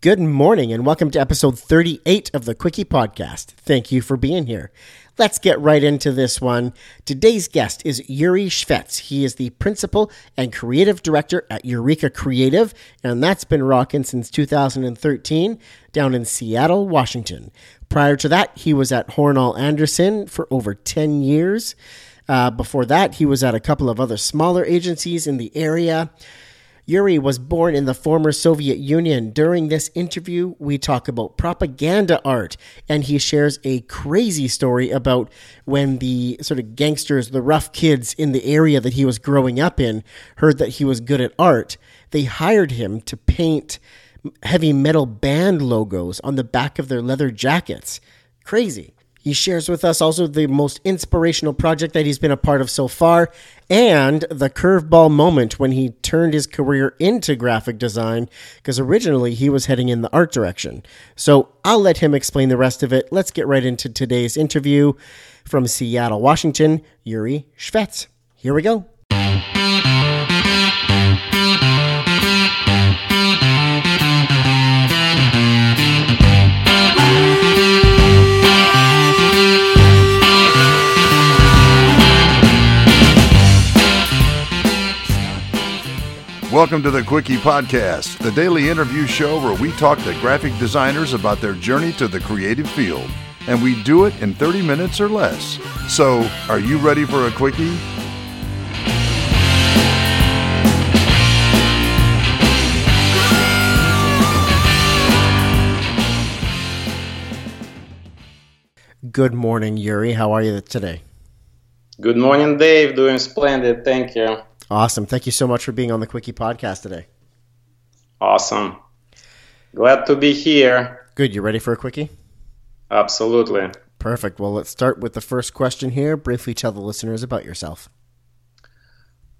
Good morning and welcome to episode 38 of the Quickie Podcast. Thank you for being here. Let's get right into this one. Today's guest is Yuri Shvets. He is the principal and creative director at Yurika Creative, and that's been rocking since 2013 down in Seattle, Washington. Prior to that, he was at Hornall Anderson for over 10 years. Uh, before that, he was at a couple of other smaller agencies in the area. Yuri was born in the former Soviet Union. During this interview, we talk about propaganda art, and he shares a crazy story about when the sort of gangsters, the rough kids in the area that he was growing up in, heard that he was good at art. They hired him to paint heavy metal band logos on the back of their leather jackets. Crazy. He shares with us also the most inspirational project that he's been a part of so far and the curveball moment when he turned his career into graphic design because originally he was heading in the art direction. So I'll let him explain the rest of it. Let's get right into today's interview from Seattle, Washington, Yuri Shvets. Here we go. Welcome to the Quickie Podcast, the daily interview show where we talk to graphic designers about their journey to the creative field. And we do it in 30 minutes or less. So, are you ready for a Quickie? Good morning, Yuri. How are you today? Good morning, Dave. Doing splendid. Thank you. Awesome. Thank you so much for being on the Quickie podcast today. Awesome. Glad to be here. Good. You ready for a Quickie? Absolutely. Perfect. Well, let's start with the first question here. Briefly tell the listeners about yourself.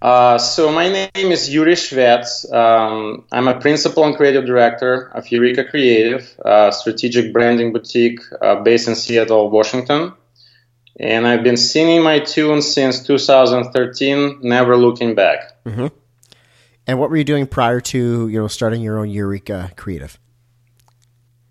Uh, so, my name is Yuri Shvets. Um, I'm a principal and creative director of Yurika Creative, a strategic branding boutique uh, based in Seattle, Washington and I've been singing my tunes since 2013, never looking back. Mm-hmm. And what were you doing prior to you know starting your own Yurika Creative?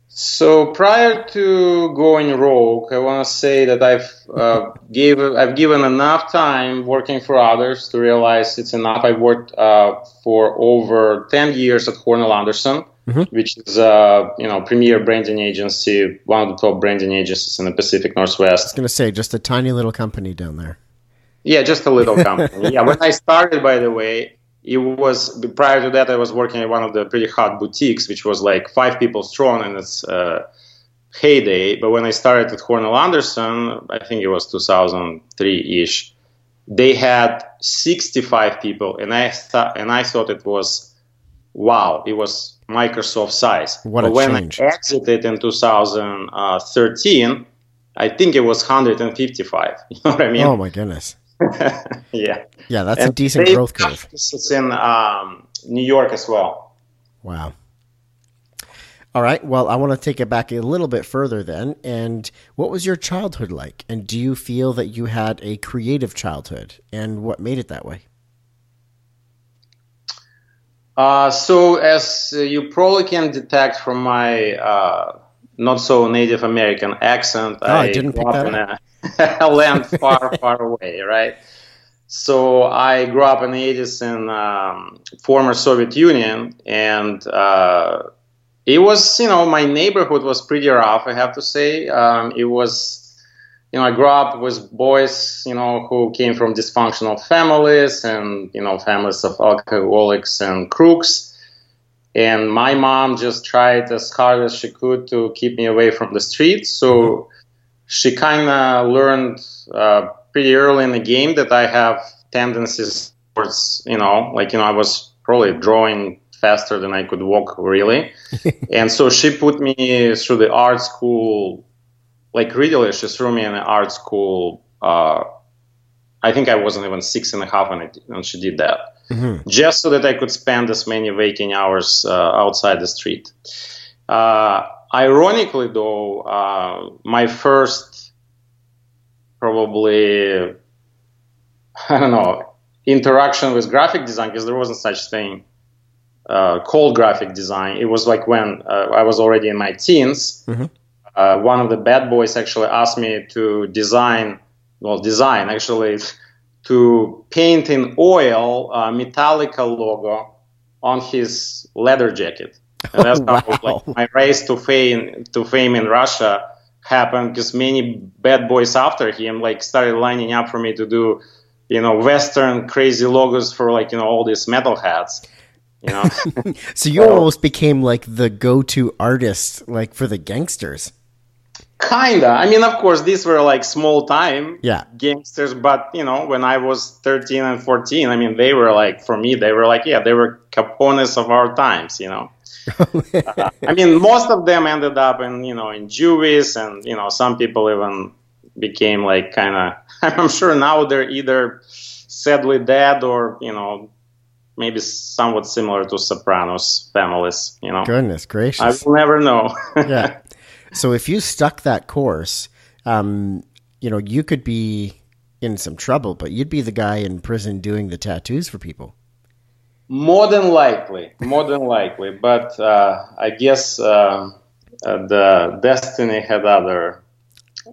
So prior to going rogue, I want to say that I've uh, gave I've given enough time working for others to realize it's enough. I've worked uh, for over ten years at Hornall Anderson mm-hmm. which is a you know premier branding agency, one of the top branding agencies in the Pacific Northwest. I was going to say just a tiny little company down there. Yeah, just a little company. yeah, when I started, by the way, it was prior to that I was working at one of the pretty hot boutiques, which was like five people strong in its uh, heyday. But when I started at Hornall Anderson, I think it was 2003 ish. They had 65 people, and I thought, and I thought it was wow. It was Microsoft size. What but when change. I exited in 2013, I think it was 155. You know what I mean? Oh my goodness. yeah. Yeah, that's and a decent growth curve. It's in um, New York as well. Wow. All right. Well, I want to take it back a little bit further then. And what was your childhood like? And do you feel that you had a creative childhood? And what made it that way? Uh, so, as you probably can detect from my uh, not so Native American accent, I, I, didn't grew up in a, a land far, far away, right? So I grew up in the 80s in um, former Soviet Union, and uh, it was, you know, my neighborhood was pretty rough, I have to say. Um, it was you know, I grew up with boys, you know, who came from dysfunctional families and, you know, families of alcoholics and crooks. And my mom just tried as hard as she could to keep me away from the streets. So mm-hmm. she kind of learned uh, pretty early in the game that I have tendencies towards, you know, like, you know, I was probably drawing faster than I could walk, really. and so she put me through the art school like really she threw me in an art school uh, i think i wasn't even six and a half when, it, when she did that mm-hmm. just so that i could spend as many waking hours uh, outside the street uh, ironically though uh, my first probably i don't know interaction with graphic design because there wasn't such thing uh, called graphic design. It was like when uh, I was already in my teens. Mm-hmm. Uh, one of the bad boys actually asked me to design, well, design actually, to paint in oil a Metallica logo on his leather jacket. And that's oh, how wow. like, my race to fame to fame in Russia happened because many bad boys after him like started lining up for me to do, you know, Western crazy logos for like you know all these metal hats. You know, so you almost became like the go-to artist, like for the gangsters. Kinda. I mean, of course, these were like small time yeah. gangsters, but you know, when I was 13 and 14, I mean, they were like, for me, they were like, yeah, they were Capones of our times, you know. uh, I mean, most of them ended up in, you know, in Juvis, and you know, some people even became like kind of. I'm sure now they're either sadly dead or you know maybe somewhat similar to Sopranos families. You know, goodness gracious, I will never know. yeah. So if you stuck that course, um, you know, you could be in some trouble, but you'd be the guy in prison doing the tattoos for people. More than likely, more than likely, but uh, I guess uh, uh, the destiny had other,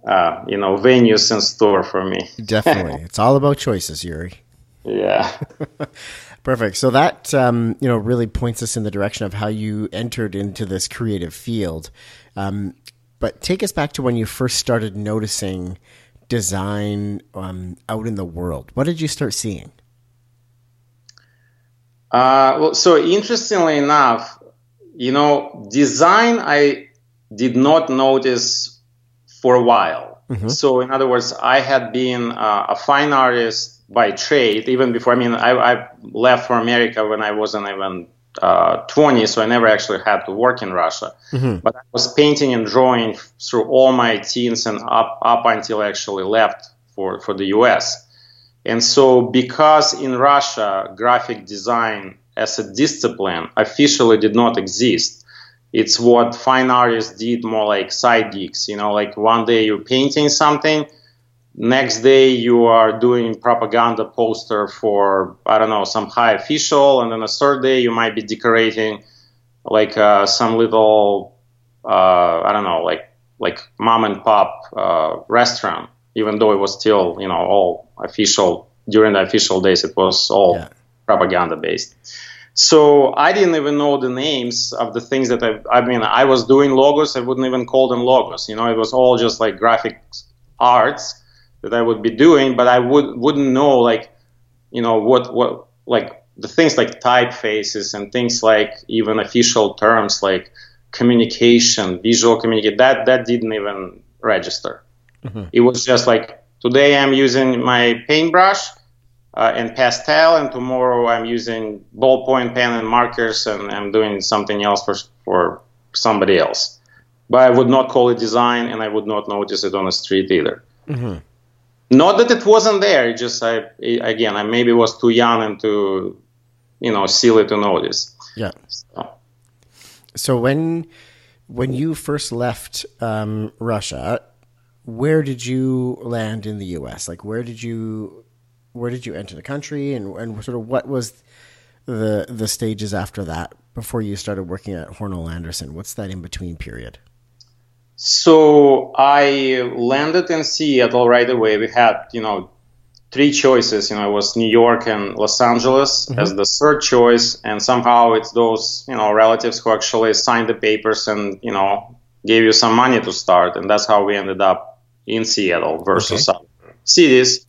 uh, you know, venues in store for me. Definitely, it's all about choices, Yuri. Yeah. Perfect. So that um, you know really points us in the direction of how you entered into this creative field. Um, but take us back to when you first started noticing design um, out in the world. What did you start seeing? Uh, well, so interestingly enough, you know, design I did not notice for a while. Mm-hmm. So, in other words, I had been uh, a fine artist by trade even before. I mean, I, I left for America when I wasn't even 20, so I never actually had to work in Russia. Mm-hmm. But I was painting and drawing through all my teens and up up until I actually left for for the U.S. And so, because in Russia, graphic design as a discipline officially did not exist, it's what fine artists did more like side gigs. You know, like one day you're painting something, next day you are doing propaganda poster for i don't know some high official. And then the third day you might be decorating like uh, some little uh, i don't know like like mom and pop uh, restaurant even though it was still you know all official. During the official days it was all yeah. propaganda based so i didn't even know the names of the things that I, I mean i was doing logos. I wouldn't even call them logos. You know it was all just like graphic arts that I would be doing, but I would wouldn't know like you know what what like the things like typefaces and things like even official terms like communication, visual communication that that didn't even register. Mm-hmm. It was just like today I'm using my paintbrush uh, and pastel, and tomorrow I'm using ballpoint pen and markers, and I'm doing something else for for somebody else. But I would not call it design, and I would not notice it on the street either. Mm-hmm. Not that it wasn't there. just I again I maybe was too young and too you know silly to notice. Yeah. So, so when when you first left um, Russia, where did you land in the U.S.? Like where did you where did you enter the country, and and sort of what was the the stages after that before you started working at Hornall Anderson? What's that in between period? So I landed in Seattle right away. We had, you know, three choices. You know, it was New York and Los Angeles mm-hmm. as the third choice, and somehow it's those, you know, relatives who actually signed the papers and, you know, gave you some money to start, and that's how we ended up in Seattle versus okay. other cities.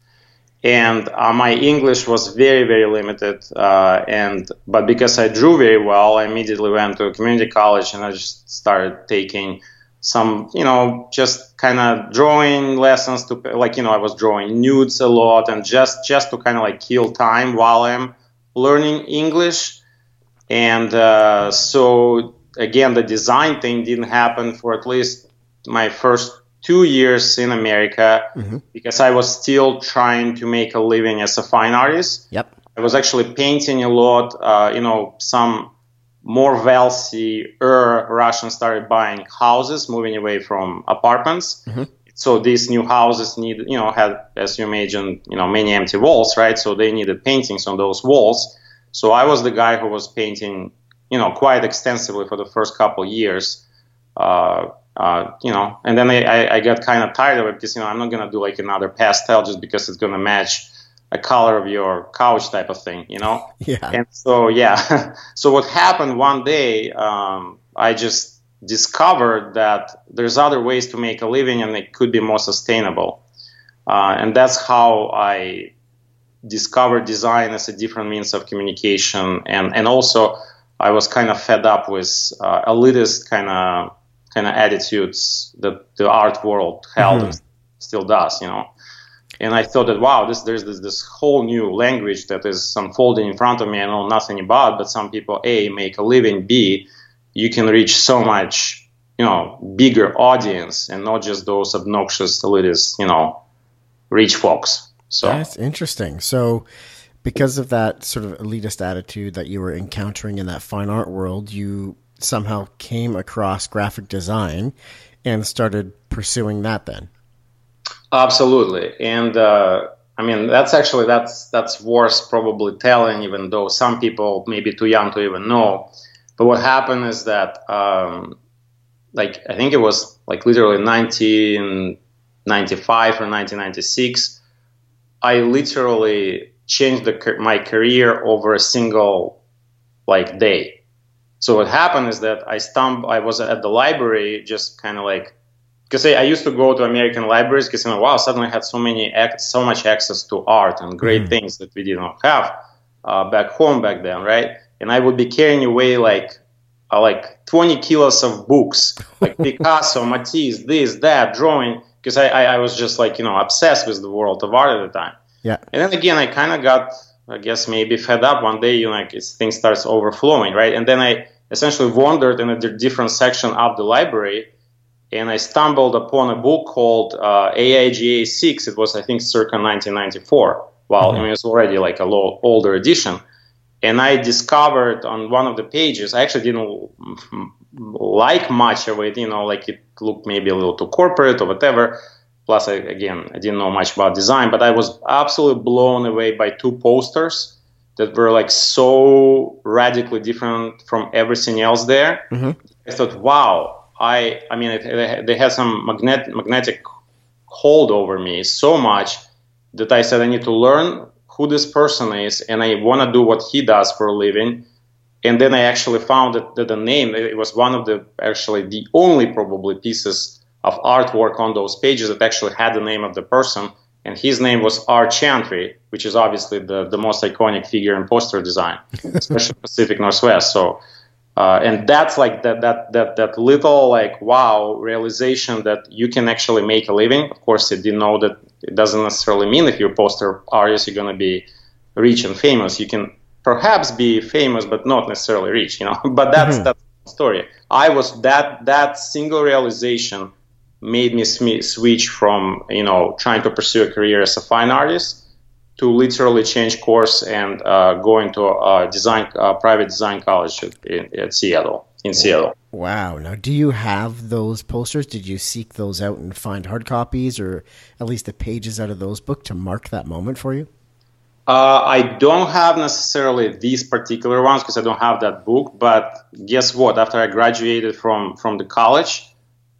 And uh, my English was very, very limited, uh, and but because I drew very well, I immediately went to a community college and I just started taking some, you know, just kind of drawing lessons to like, you know, I was drawing nudes a lot and just just to kind of like kill time while I'm learning English. And uh, so again, the design thing didn't happen for at least my first two years in America mm-hmm. because I was still trying to make a living as a fine artist. Yep. I was actually painting a lot. Uh, you know, some more wealthy Russians started buying houses, moving away from apartments. Mm-hmm. So these new houses need, you know, had, as you imagine, you know, many empty walls, right? So they needed paintings on those walls. So I was the guy who was painting you know, quite extensively for the first couple years. Uh, uh, you know, and then I, I, I got kind of tired of it because, you know, I'm not going to do like another pastel just because it's going to match a color of your couch type of thing, you know? Yeah. And so, yeah. so what happened one day, um, I just discovered that there's other ways to make a living and it could be more sustainable. Uh, and that's how I discovered design as a different means of communication. And, and also, I was kind of fed up with uh, elitist kind of kind of attitudes that the art world held mm-hmm. and still does, you know. And I thought that wow, this there's this, this whole new language that is unfolding in front of me. I know nothing about, but some people a make a living, b you can reach so much, you know, bigger audience and not just those obnoxious elitist, you know, rich folks. So that's interesting. So because of that sort of elitist attitude that you were encountering in that fine art world, you somehow came across graphic design and started pursuing that then. Absolutely. And uh, I mean, that's actually, that's, that's worth probably telling, even though some people may be too young to even know. But what happened is that, um, like, I think it was like literally 1995 or 1996, I literally changed the, my career over a single like day. So what happened is that I stumbled. I was at the library, just kind of like because I, I, used to go to American libraries because you know, wow, suddenly I had so many so much access to art and great mm things that we didn't have uh, back home back then, right? And I would be carrying away like uh, like 20 kilos of books, like Picasso, Matisse, this, that, drawing, because I, I, I was just like you know obsessed with the world of art at the time. Yeah. And then again, I kind of got, I guess, maybe fed up one day. You know, like it's, things starts overflowing, right? And then I essentially wandered in a different section of the library and I stumbled upon a book called uh, AIGA 6. It was, I think, circa 1994. Well, mm-hmm. I mean, it's already like a little older edition. And I discovered on one of the pages, I actually didn't like much of it, you know, like it looked maybe a little too corporate or whatever. Plus, I, again, I didn't know much about design, but I was absolutely blown away by two posters that were like so radically different from everything else there. Mm-hmm. I thought, wow, I, I mean, they had some magnet, magnetic hold over me so much that I said I need to learn who this person is and I want to do what he does for a living. And then I actually found that, that the name, it was one of the, actually the only probably pieces of artwork on those pages that actually had the name of the person. And his name was Art Chantry, which is obviously the, the most iconic figure in poster design, especially Pacific Northwest. So uh, and that's like that, that that that little like wow realization that you can actually make a living. Of course, I didn't know that it doesn't necessarily mean if you're a poster artist you're going to be rich and famous. You can perhaps be famous but not necessarily rich, you know. but that's mm-hmm. that's the story. I was that that single realization made me sm- switch from you know trying to pursue a career as a fine artist to literally change course and uh, go into a design uh, private design college in, at Seattle in Seattle. Wow! Now, do you have those posters? Did you seek those out and find hard copies, or at least the pages out of those book to mark that moment for you? Uh, I don't have necessarily these particular ones because I don't have that book. But guess what? After I graduated from from the college,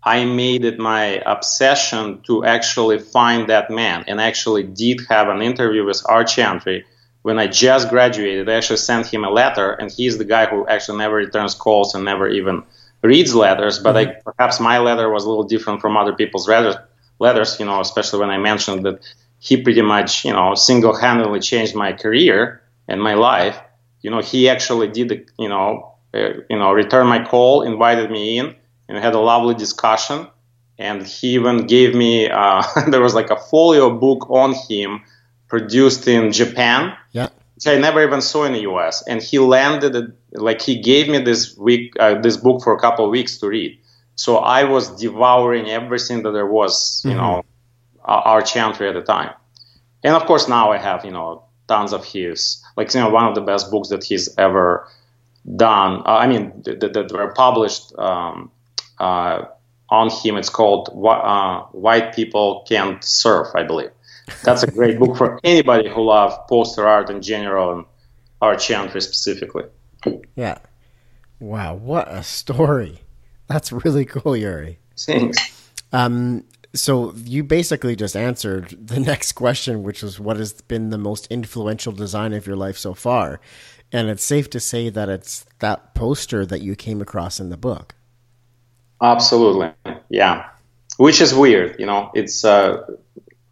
I made it my obsession to actually find that man and actually did have an interview with Art Chantry when I just graduated. I actually sent him a letter and he's the guy who actually never returns calls and never even reads letters. But mm-hmm. I, perhaps my letter was a little different from other people's letters, letters, you know, especially when I mentioned that he pretty much, you know, single-handedly changed my career and my life. You know, he actually did, you know, uh, you know, return my call, invited me in and we had a lovely discussion. And he even gave me uh, there was like a folio book on him produced in Japan, yeah. which I never even saw in the U.S. And he landed it, like he gave me this week uh, this book for a couple of weeks to read. So I was devouring everything that there was, you mm-hmm. know, Art Chantry at the time. And of course now I have, you know, tons of his, like, you know, one of the best books that he's ever done. Uh, I mean, that, that were published um, uh, on him. It's called uh, "White People Can't Surf," I believe. That's a great book for anybody who loves poster art in general and Art Chantry specifically. Yeah. Wow, what a story! That's really cool, Yuri. Thanks. Um, so you basically just answered the next question, which was what has been the most influential design of your life so far? And it's safe to say that it's that poster that you came across in the book. Absolutely, yeah. Which is weird, you know. It's uh,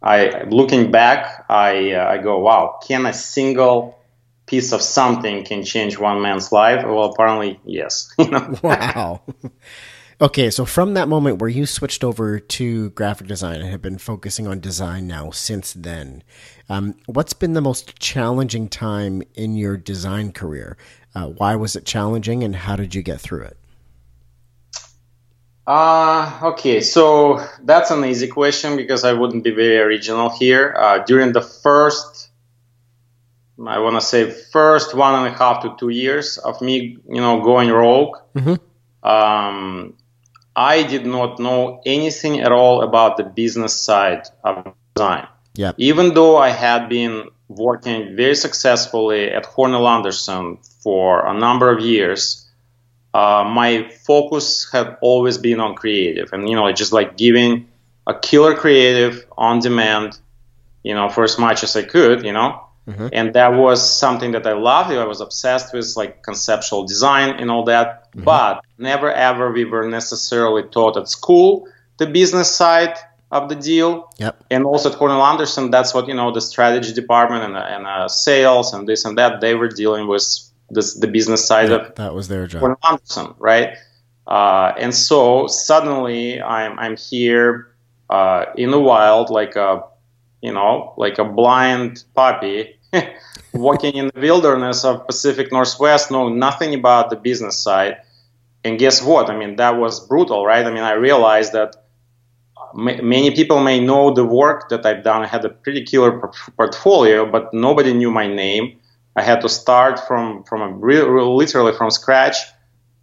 I looking back, I uh, I go, wow, can a single piece of something can change one man's life? Well, apparently, yes. wow. Okay, so from that moment where you switched over to graphic design and have been focusing on design now since then, um, what's been the most challenging time in your design career? Uh, why was it challenging, and how did you get through it? Uh, okay, so that's an easy question because I wouldn't be very original here. Uh, during the first, I want to say, first one and a half to two years of me, you know, going rogue, mm-hmm. um, I did not know anything at all about the business side of design. Yeah. Even though I had been working very successfully at Hornall Anderson for a number of years, uh, my focus had always been on creative and, you know, just like giving a killer creative on demand, you know, for as much as I could, you know. Mm-hmm. And that was something that I loved. I was obsessed with like conceptual design and all that. Mm-hmm. But never ever we were necessarily taught at school the business side of the deal. Yep. And also at Hornall Anderson, that's what you know the strategy department and, and uh, sales and this and that they were dealing with this, the business side yep, of that was their job. Anderson, right? Uh, and so suddenly I'm I'm here uh, in the wild like a you know like a blind puppy walking in the wilderness of Pacific Northwest, know nothing about the business side. And guess what? I mean, that was brutal, right? I mean, I realized that many people may know the work that I've done. I had a pretty killer portfolio, but nobody knew my name. I had to start from from a real, real, literally from scratch,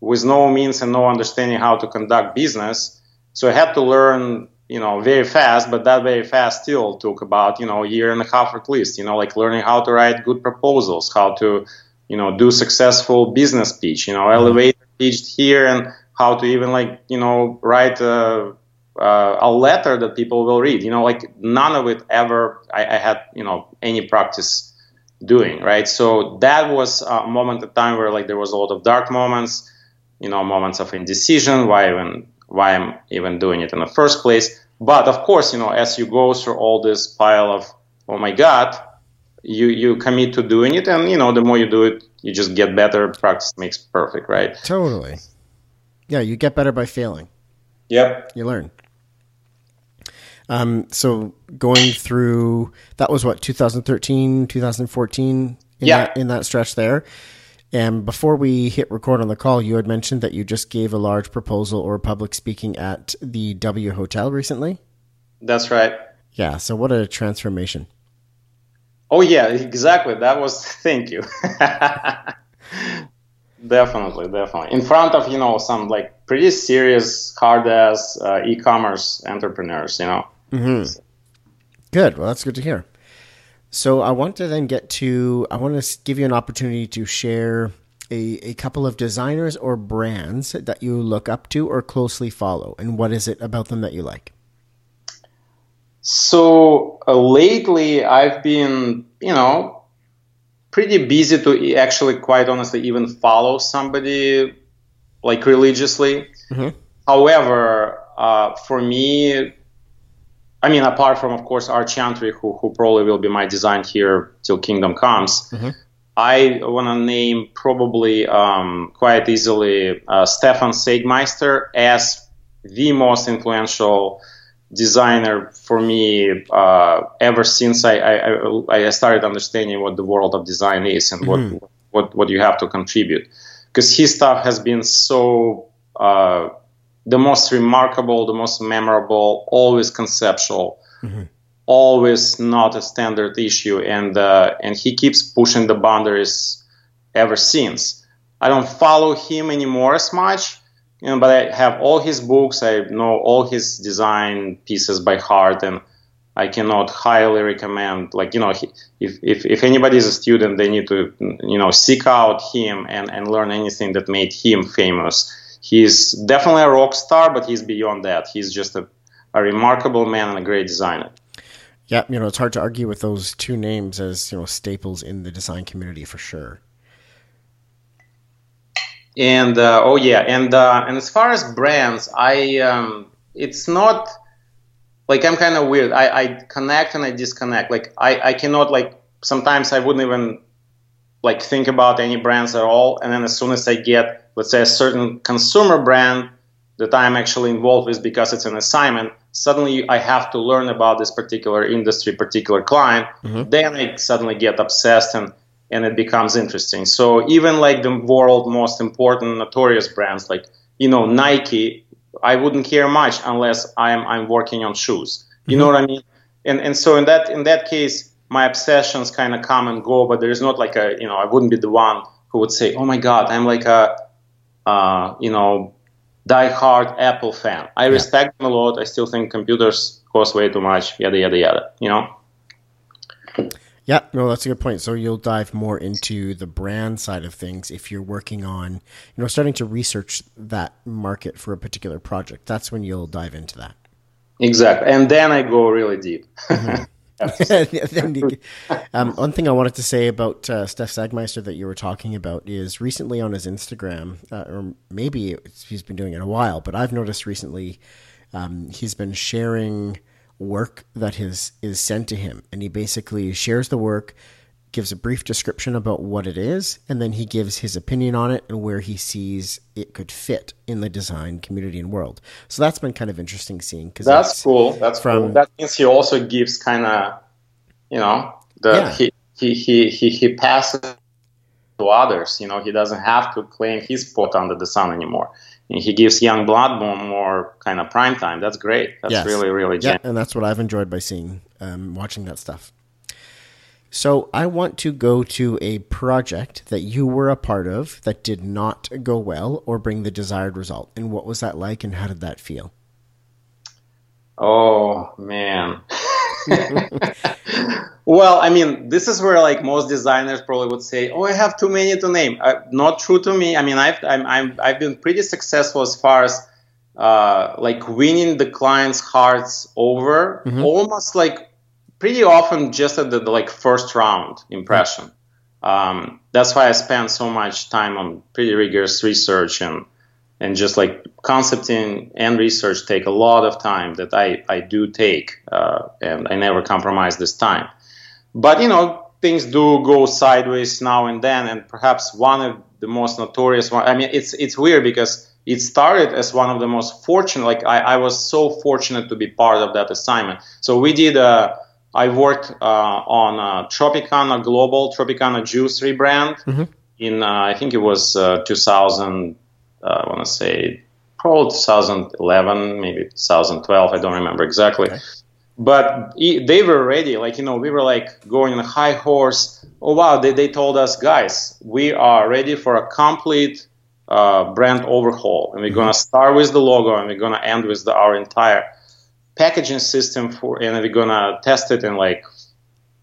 with no means and no understanding how to conduct business. So I had to learn you know, very fast, but that very fast still took about, you know, a year and a half at least, you know, like learning how to write good proposals, how to, you know, do successful business pitch, you know, mm-hmm. elevator pitched here and how to even like, you know, write a, uh, a letter that people will read, you know, like none of it ever I, I had, you know, any practice doing, right? So that was a moment of time where like there was a lot of dark moments, you know, moments of indecision, why even why I'm even doing it in the first place. But of course, you know, as you go through all this pile of, oh my God, you, you commit to doing it. And, you know, the more you do it, you just get better. Practice makes perfect, right? Totally. Yeah, you get better by failing. Yep. You learn. Um, so going through that was what 2013, 2014 in yeah. that in that stretch there. And before we hit record on the call, you had mentioned that you just gave a large proposal or public speaking at the W Hotel recently. That's right. Yeah. So what a transformation. Oh yeah, exactly. That was thank you. definitely, definitely. In front of you know some like pretty serious hard ass uh, e-commerce entrepreneurs, you know. Mm-hmm. Good. Well, that's good to hear. So I want to then get to, I want to give you an opportunity to share a, a couple of designers or brands that you look up to or closely follow. And what is it about them that you like? So uh, lately, I've been, you know, pretty busy to actually, quite honestly, even follow somebody like religiously. Mm-hmm. However, uh, for me, I mean, apart from, of course, Art Chantry, who, who probably will be my design here till Kingdom comes, mm-hmm. I want to name probably um, quite easily uh, Stefan Sagmeister as the most influential designer for me uh, ever since I, I, I, started understanding what the world of design is and mm-hmm. what, what, what you have to contribute. Because his stuff has been so uh, the most remarkable, the most memorable, always conceptual, mm-hmm. always not a standard issue, and uh, and he keeps pushing the boundaries ever since. I don't follow him anymore as much, you know, but I have all his books. I know all his design pieces by heart, and I cannot highly recommend. Like you know, if if if anybody is a student, they need to you know seek out him and and learn anything that made him famous. He's definitely a rock star, but he's beyond that. He's just a, a remarkable man and a great designer. Yeah, you know, it's hard to argue with those two names as you know staples in the design community for sure. And uh, oh yeah, and uh, and as far as brands, I um, it's not like I'm kind of weird. I, I connect and I disconnect. Like I, I cannot like sometimes I wouldn't even like think about any brands at all. And then as soon as I get let's say a certain consumer brand that I'm actually involved with because it's an assignment, suddenly I have to learn about this particular industry, particular client. Mm-hmm. Then I suddenly get obsessed and and it becomes interesting. So even like the world most important notorious brands like you know Nike I wouldn't care much unless I'm I'm working on shoes. You mm-hmm. know what I mean? And and so in that in that case, my obsessions kind of come and go, but there is not like a you know I wouldn't be the one who would say, oh my god, I'm like a uh, you know die-hard Apple fan. I yeah. respect them a lot. I still think computers cost way too much. Yada yada yada. You know. Yeah, no, that's a good point. So you'll dive more into the brand side of things if you're working on, you know, starting to research that market for a particular project. That's when you'll dive into that. Exactly, and then I go really deep. Mm-hmm. um, one thing I wanted to say about uh, Steph Sagmeister that you were talking about is recently on his Instagram, uh, or maybe he's been doing it a while, but I've noticed recently um, he's been sharing work that is is sent to him, and he basically shares the work, gives a brief description about what it is, and then he gives his opinion on it and where he sees it could fit in the design community and world. So that's been kind of interesting seeing. Because that's cool. That's from, cool. That means he also gives kind of, you know, the yeah. he, he he he he passes to others. You know, he doesn't have to claim his spot under the sun anymore And he gives young blood more, kind of prime time. That's great. That's yes. really really yeah, and that's what I've enjoyed by seeing um, watching that stuff. So I want to go to a project that you were a part of that did not go well or bring the desired result. And what was that like, and how did that feel? Oh man. well, I mean, this is where like most designers probably would say, "Oh, I have too many to name." Uh, not true to me. I mean, I've I'm, I'm I've been pretty successful as far as uh, like winning the client's hearts over, mm-hmm. almost like pretty often just at the, the like first round impression. Um, that's why I spend so much time on pretty rigorous research and and just like concepting and research take a lot of time that I, I do take uh, and I never compromise this time. But you know things do go sideways now and then, and perhaps one of the most notorious one. I mean, it's it's weird because it started as one of the most fortunate. Like I, I was so fortunate to be part of that assignment. So we did. Uh, I worked uh, on Tropicana Global Tropicana Juice rebrand mm-hmm. in uh, I think it was uh, 2000 uh, I want to say probably 2011, maybe 2012. I don't remember exactly. Okay. But they were ready. Like, you know, we were like going on a high horse. Oh, wow. They, they told us, guys, we are ready for a complete uh, brand overhaul. And we're mm-hmm. going to start with the logo and we're going to end with the, our entire packaging system for, and we're going to test it in like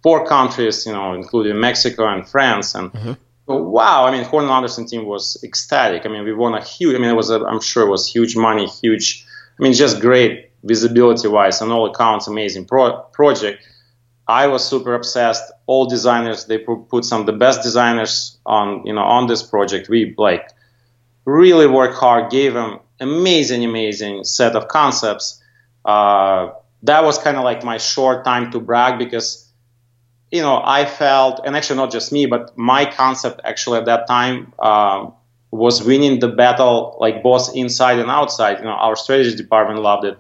four countries, you know, including Mexico and France. And mm-hmm wow, I mean, Hornall Anderson team was ecstatic. I mean, we won a huge. I mean, it was a, I'm sure it was huge money, huge. I mean, just great visibility wise on all accounts, amazing pro- project. I was super obsessed. All designers, they put some of the best designers on, you know, on this project. We like really worked hard, gave them amazing, amazing set of concepts. Uh, that was kind of like my short time to brag because you know, I felt, and actually not just me, but my concept actually at that time uh, was winning the battle, like both inside and outside. You know, our strategy department loved it.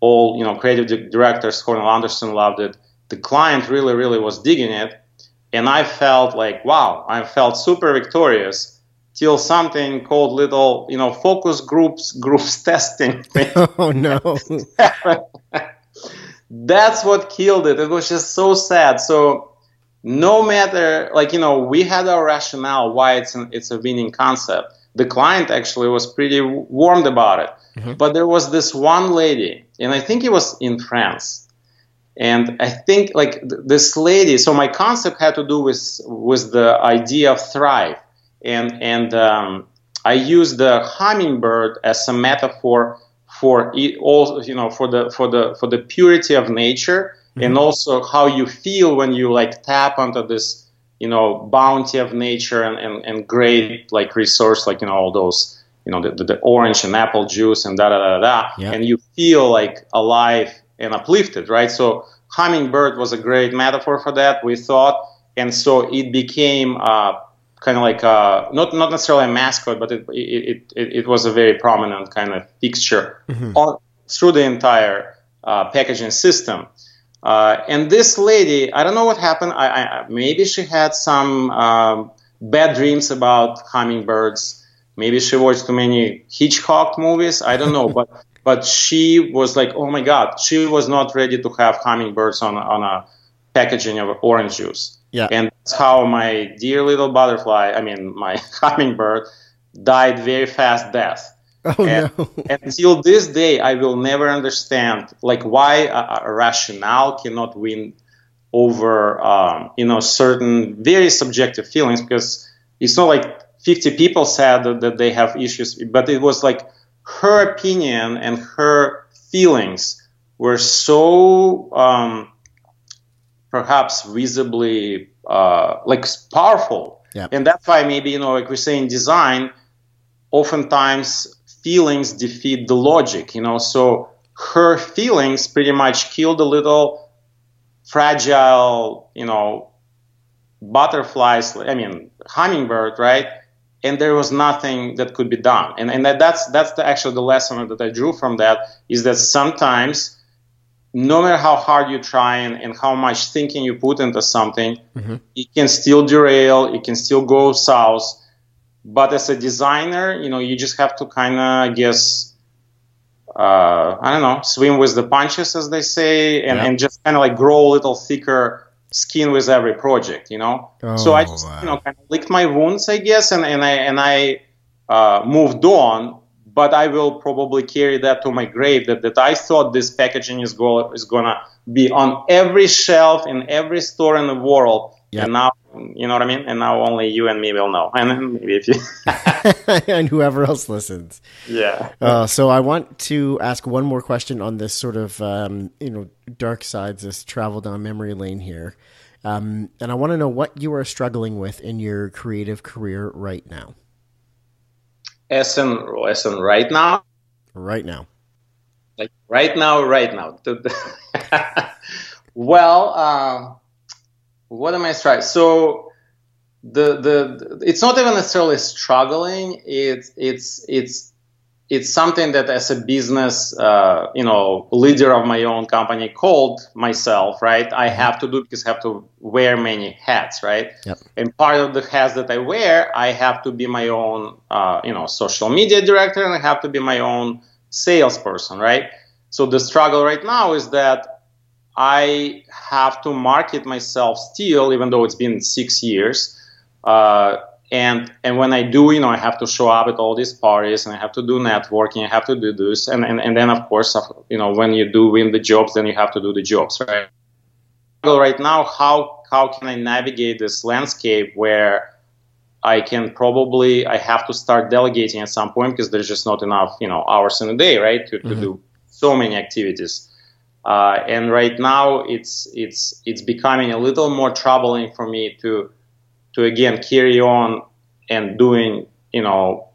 All you know, creative directors, Hornall Anderson loved it. The client really, really was digging it, and I felt like, wow, I felt super victorious till something called little, you know, focus groups, groups testing. oh no. that's what killed it. It was just so sad. So no matter, like you know, we had our rationale why it's an, it's a winning concept. The client actually was pretty warmed about it, mm-hmm. but there was this one lady, and I think it was in France, and I think like th- this lady. So my concept had to do with with the idea of thrive, and and um, I use the hummingbird as a metaphor for it all you know for the for the for the purity of nature mm-hmm. and also how you feel when you like tap onto this you know bounty of nature and, and, and great like resource like you know all those you know the, the, the orange and apple juice and da da da da yeah. and you feel like alive and uplifted right so hummingbird was a great metaphor for that we thought and so it became uh, kind of like a, not not necessarily a mascot, but it it, it, it was a very prominent kind of fixture mm-hmm. through the entire uh, packaging system. Uh, and this lady, I don't know what happened. I, I maybe she had some um, bad dreams about hummingbirds. Maybe she watched too many Hitchcock movies. I don't know, but but she was like, oh my god, she was not ready to have hummingbirds on on a packaging of orange juice. Yeah. And that's how my dear little butterfly, I mean, my hummingbird, died very fast death. Oh, and, no. until this day, I will never understand, like, why a, a rationale cannot win over, um, you know, certain very subjective feelings because it's not like 50 people said that, that they have issues, but it was like her opinion and her feelings were so um, perhaps visibly uh, like powerful. Yep. And that's why maybe, you know, like we say in design, oftentimes feelings defeat the logic, you know. So her feelings pretty much killed a little fragile, you know, butterflies, I mean, hummingbird, right? And there was nothing that could be done. And, and that, that's, that's the, actually the lesson that I drew from that is that sometimes no matter how hard you try and, and how much thinking you put into something, mm-hmm. it can still derail, it can still go south. But as a designer, you know, you just have to kind of, I guess, uh, I don't know, swim with the punches, as they say, and, yeah. and just kind of like grow a little thicker skin with every project, you know. Oh, so I just, wow. you know, kind of licked my wounds, I guess, and, and I and I uh, moved on but I will probably carry that to my grave that, that I thought this packaging is, go, is going to be on every shelf in every store in the world. Yep. And now, you know what I mean? And now only you and me will know. And maybe if you. and whoever else listens. Yeah. Uh, so I want to ask one more question on this sort of, um, you know, dark sides, this travel down memory lane here. Um, and I want to know what you are struggling with in your creative career right now as in, as in right now? Right now. Like right now, right now. well, uh, what am I trying? So the, the it's not even necessarily struggling. It's it's it's it's something that as a business, uh, you know, leader of my own company called myself, right? I have to do because I have to wear many hats, right? Yep. And part of the hats that I wear, I have to be my own, uh, you know, social media director and I have to be my own salesperson, right? So the struggle right now is that I have to market myself still, even though it's been six years. Uh, and and when I do, you know, I have to show up at all these parties, and I have to do networking. I have to do this, and and, and then of course, you know, when you do win the jobs, then you have to do the jobs, right? Well, right now, how how can I navigate this landscape where I can probably I have to start delegating at some point because there's just not enough, you know, hours in a day, right, to, mm-hmm. to do so many activities. Uh, and right now, it's it's it's becoming a little more troubling for me to to again carry on and doing, you know,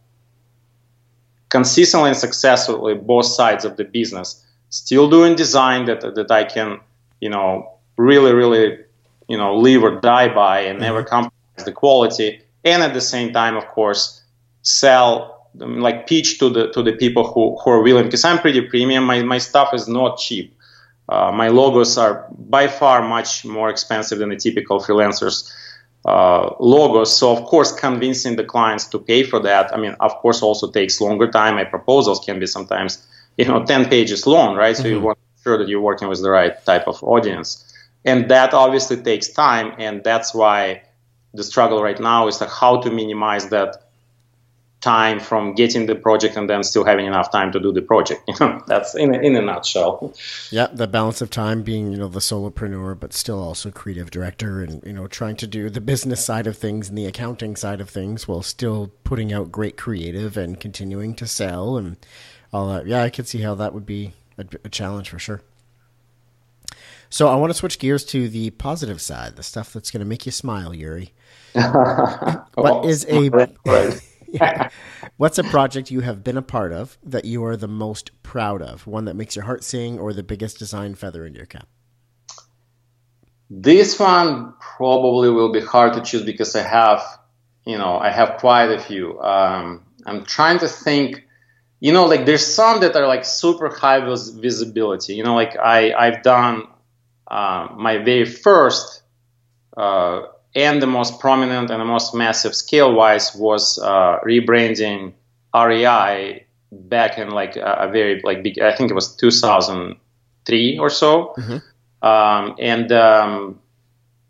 consistently and successfully both sides of the business. Still doing design that that I can, you know, really, really, you know, live or die by and never mm-hmm. compromise the quality. And at the same time, of course, sell like pitch to the to the people who, who are willing because I'm pretty premium. My my stuff is not cheap. Uh, my logos are by far much more expensive than the typical freelancers uh, logos. So of course, convincing the clients to pay for that. I mean, of course, also takes longer time. My proposals can be sometimes, you know, ten pages long, right? So mm-hmm. you want to make sure that you're working with the right type of audience, and that obviously takes time, and that's why the struggle right now is like how to minimize that time from getting the project and then still having enough time to do the project. You know, that's in a, in a nutshell. Yeah, the balance of time being you know the solopreneur, but still also creative director, and you know trying to do the business side of things and the accounting side of things while still putting out great creative and continuing to sell and all that. Yeah, I could see how that would be a, a challenge for sure. So I want to switch gears to the positive side, the stuff that's going to make you smile, Yuri. what is a What's a project you have been a part of that you are the most proud of? One that makes your heart sing or the biggest design feather in your cap? This one probably will be hard to choose because I have, you know, I have quite a few. Um, I'm trying to think, you know, like there's some that are like super high vis- visibility. You know, like I I've done uh, my very first uh, and the most prominent and the most massive scale wise was uh, rebranding REI back in like a, a, very like big I think it was 2003 or so mm-hmm. um, and um,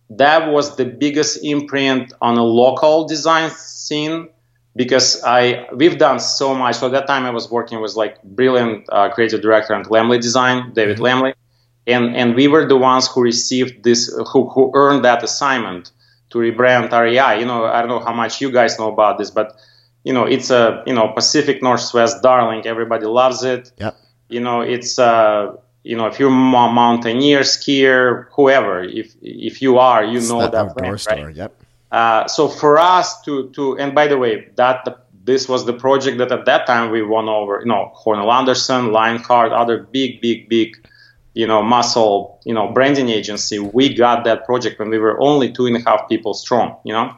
that was the biggest imprint on a local design scene because I we've done so much. So at that time I was working with like brilliant uh, creative director and Lemley Design, David mm hmm and and we were the ones who received this, who who earned that assignment to rebrand REI. You know, I don't know how much you guys know about this, but you know, it's a you know Pacific Northwest darling. Everybody loves it. Yep. You know, it's uh, you know, if you're a mountaineer, skier, whoever, if if you are, you it's know that, that brand, store. Right? Yep. Uh, so for us to to and by the way, that the, this was the project that at that time we won over. You know, Hornall Anderson, Lionheart, other big, big, big you know, muscle, you know, branding agency, we got that project when we were only two and a half people strong, you know.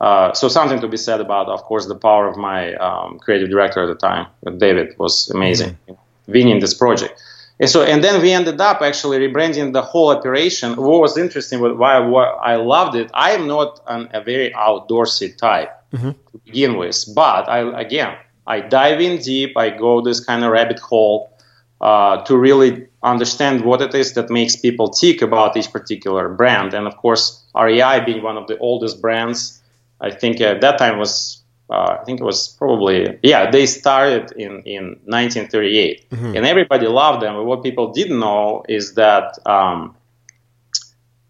Uh, so something to be said about, of course, the power of my um, creative director at the time, David, was amazing, mm-hmm. winning this project. And so, and then we ended up actually rebranding the whole operation. What was interesting, why, why I loved it, I am not an, a very outdoorsy type mm-hmm. to begin with, but I again, I dive in deep, I go this kind of rabbit hole uh, to really understand what it is that makes people tick about each particular brand. And of course, REI being one of the oldest brands, I think at that time was, uh, I think it was probably, yeah, they started in, in 1938. Mm-hmm. And everybody loved them. But what people didn't know is that, um,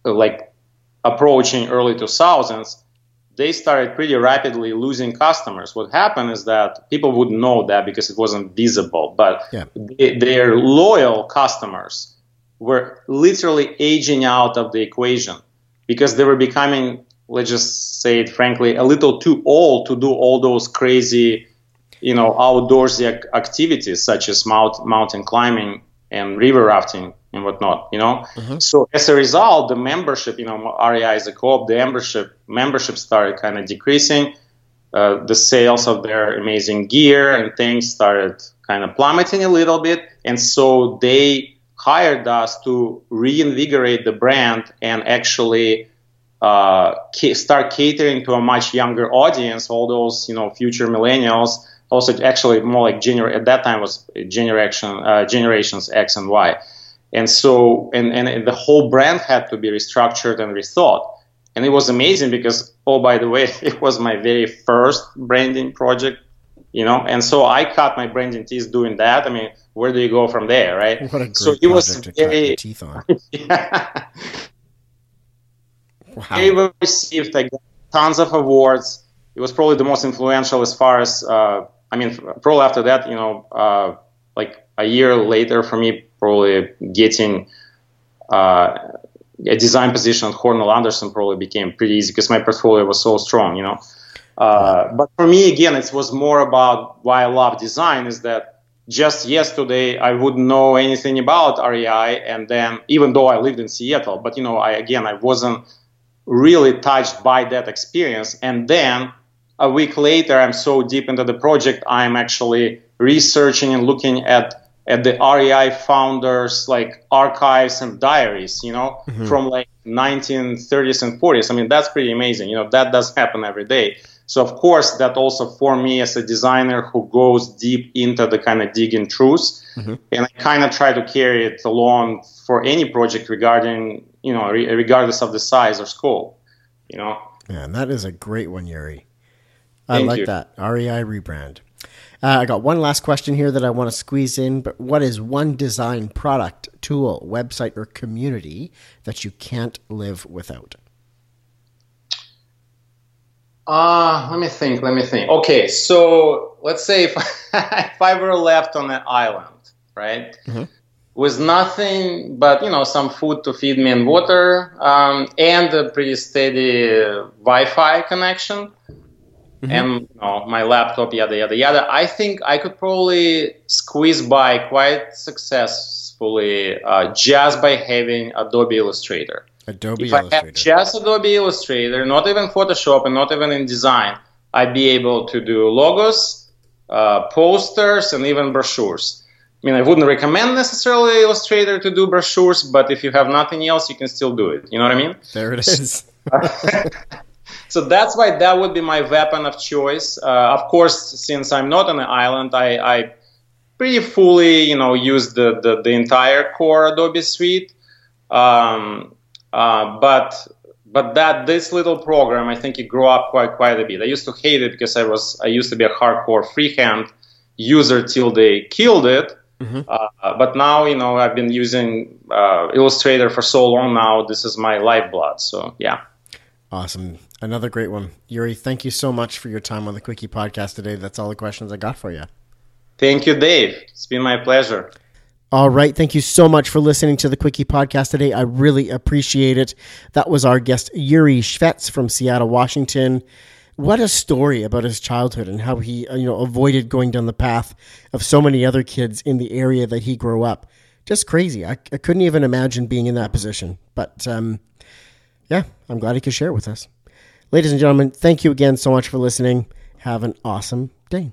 like, approaching early 2000s, they started pretty rapidly losing customers. What happened is that people wouldn't know that because it wasn't visible, but yeah. they, their loyal customers were literally aging out of the equation because they were becoming, let's just say it frankly, a little too old to do all those crazy, you know, outdoorsy activities such as mount, mountain climbing and river rafting and whatnot, you know. Mm-hmm. So as a result, the membership, you know, REI is a co-op. The membership membership started kind of decreasing. Uh, the sales of their amazing gear and things started kind of plummeting a little bit, and so they hired us to reinvigorate the brand and actually uh, start catering to a much younger audience. All those, you know, future millennials. Also, actually, more like gener- at that time was generation uh, generations X and Y and so, and, and the whole brand had to be restructured and rethought. And it was amazing because, oh, by the way, it was my very first branding project, you know, and so I cut my branding teeth doing that. I mean, where do you go from there, right? What a great so it was very, teeth on. yeah. Wow. Well received. I got tons of awards. It was probably the most influential as far as, uh, I mean, probably after that, you know, uh, like a year later for me, probably getting uh, a design position at Hornall Anderson probably became pretty easy because my portfolio was so strong, you know. Uh, but for me, again, it was more about why I love design is that just yesterday I wouldn't know anything about REI, and then even though I lived in Seattle, but you know, I again I wasn't really touched by that experience, and then a week later I'm so deep into the project I'm actually researching and looking at at the REI founders like archives and diaries, you know, mm-hmm. from like 1930s and 40s. I mean, that's pretty amazing. You know, that does happen every day. So of course, that also for me as a designer who goes deep into the kind of digging truths, mm-hmm. and I kind of try to carry it along for any project regarding, you know, re- regardless of the size or scope, you know. Yeah, and that is a great one, Yuri. I Thank like you. that. REI rebrand. Uh, I got one last question here that I want to squeeze in, but what is one design product, tool, website, or community that you can't live without? Uh, let me think. Let me think. Okay, so let's say if, if I were left on an island, right, Mhm. with nothing but you know some food to feed me and water, um, and a pretty steady uh, Wi-Fi connection, and you know, my laptop, yada yada yada. I think I could probably squeeze by quite successfully uh, just by having Adobe Illustrator Adobe if I had Illustrator. just Adobe Illustrator, not even Photoshop and not even InDesign, I'd be able to do logos, uh, posters, and even brochures. I mean, I wouldn't recommend necessarily Illustrator to do brochures, but if you have nothing else, you can still do it. You know what I mean? there it is. So that's why that would be my weapon of choice. Uh, of course, since I'm not on an island, I, I pretty fully, you know, use the, the, the entire core Adobe suite. Um, uh, but but that this little program, I think it grew up quite quite a bit. I used to hate it because I was I used to be a hardcore freehand user till they killed it. Uh, but now, you know, I've been using uh, Illustrator for so long now. This is my lifeblood. So yeah. Awesome. Another great one. Yuri, thank you so much for your time on the Quickie podcast today. That's all the questions I got for you. Thank you, Dave. It's been my pleasure. All right. Thank you so much for listening to the Quickie podcast today. I really appreciate it. That was our guest, Yuri Shvets from Seattle, Washington. What a story about his childhood and how he, you know, avoided going down the path of so many other kids in the area that he grew up. Just crazy. I, I couldn't even imagine being in that position. But um, yeah, I'm glad he could share it with us. Ladies and gentlemen, thank you again so much for listening. Have an awesome day.